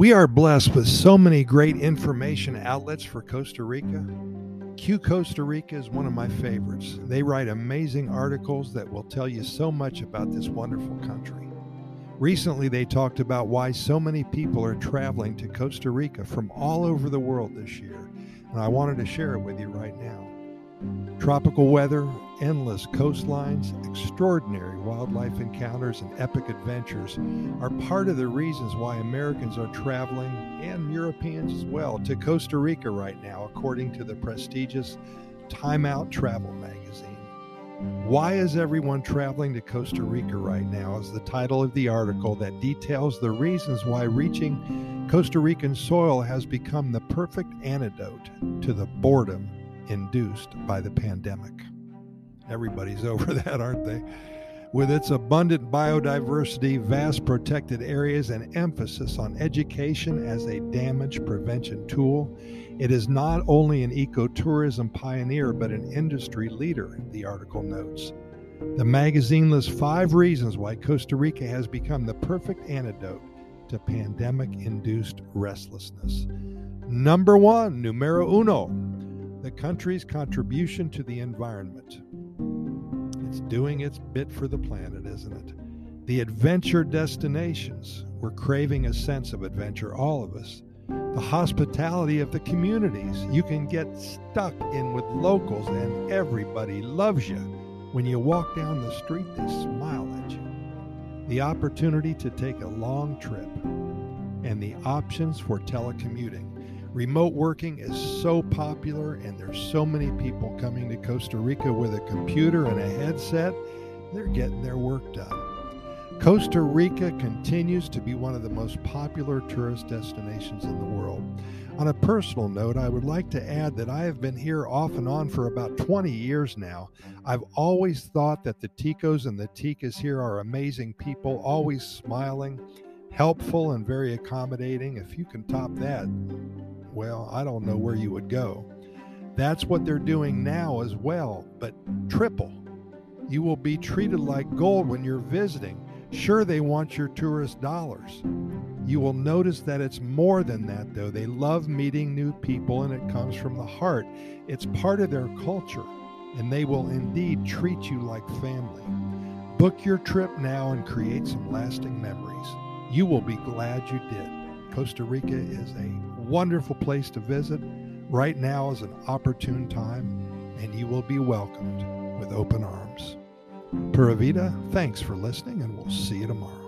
We are blessed with so many great information outlets for Costa Rica. Q Costa Rica is one of my favorites. They write amazing articles that will tell you so much about this wonderful country. Recently, they talked about why so many people are traveling to Costa Rica from all over the world this year, and I wanted to share it with you right now. Tropical weather, endless coastlines, extraordinary wildlife encounters, and epic adventures are part of the reasons why Americans are traveling, and Europeans as well, to Costa Rica right now, according to the prestigious Time Out Travel magazine. Why is everyone traveling to Costa Rica right now? is the title of the article that details the reasons why reaching Costa Rican soil has become the perfect antidote to the boredom induced by the pandemic. Everybody's over that, aren't they? With its abundant biodiversity, vast protected areas, and emphasis on education as a damage prevention tool, it is not only an ecotourism pioneer but an industry leader, the article notes. The magazine lists five reasons why Costa Rica has become the perfect antidote to pandemic induced restlessness. Number one, numero uno, the country's contribution to the environment. It's doing its bit for the planet, isn't it? The adventure destinations. We're craving a sense of adventure, all of us. The hospitality of the communities. You can get stuck in with locals, and everybody loves you. When you walk down the street, they smile at you. The opportunity to take a long trip and the options for telecommuting. Remote working is so popular, and there's so many people coming to Costa Rica with a computer and a headset. They're getting their work done. Costa Rica continues to be one of the most popular tourist destinations in the world. On a personal note, I would like to add that I have been here off and on for about 20 years now. I've always thought that the Ticos and the Ticas here are amazing people, always smiling, helpful, and very accommodating. If you can top that, well, I don't know where you would go. That's what they're doing now as well, but triple. You will be treated like gold when you're visiting. Sure, they want your tourist dollars. You will notice that it's more than that, though. They love meeting new people and it comes from the heart. It's part of their culture, and they will indeed treat you like family. Book your trip now and create some lasting memories. You will be glad you did. Costa Rica is a wonderful place to visit. Right now is an opportune time, and you will be welcomed with open arms. Pura Vida, thanks for listening, and we'll see you tomorrow.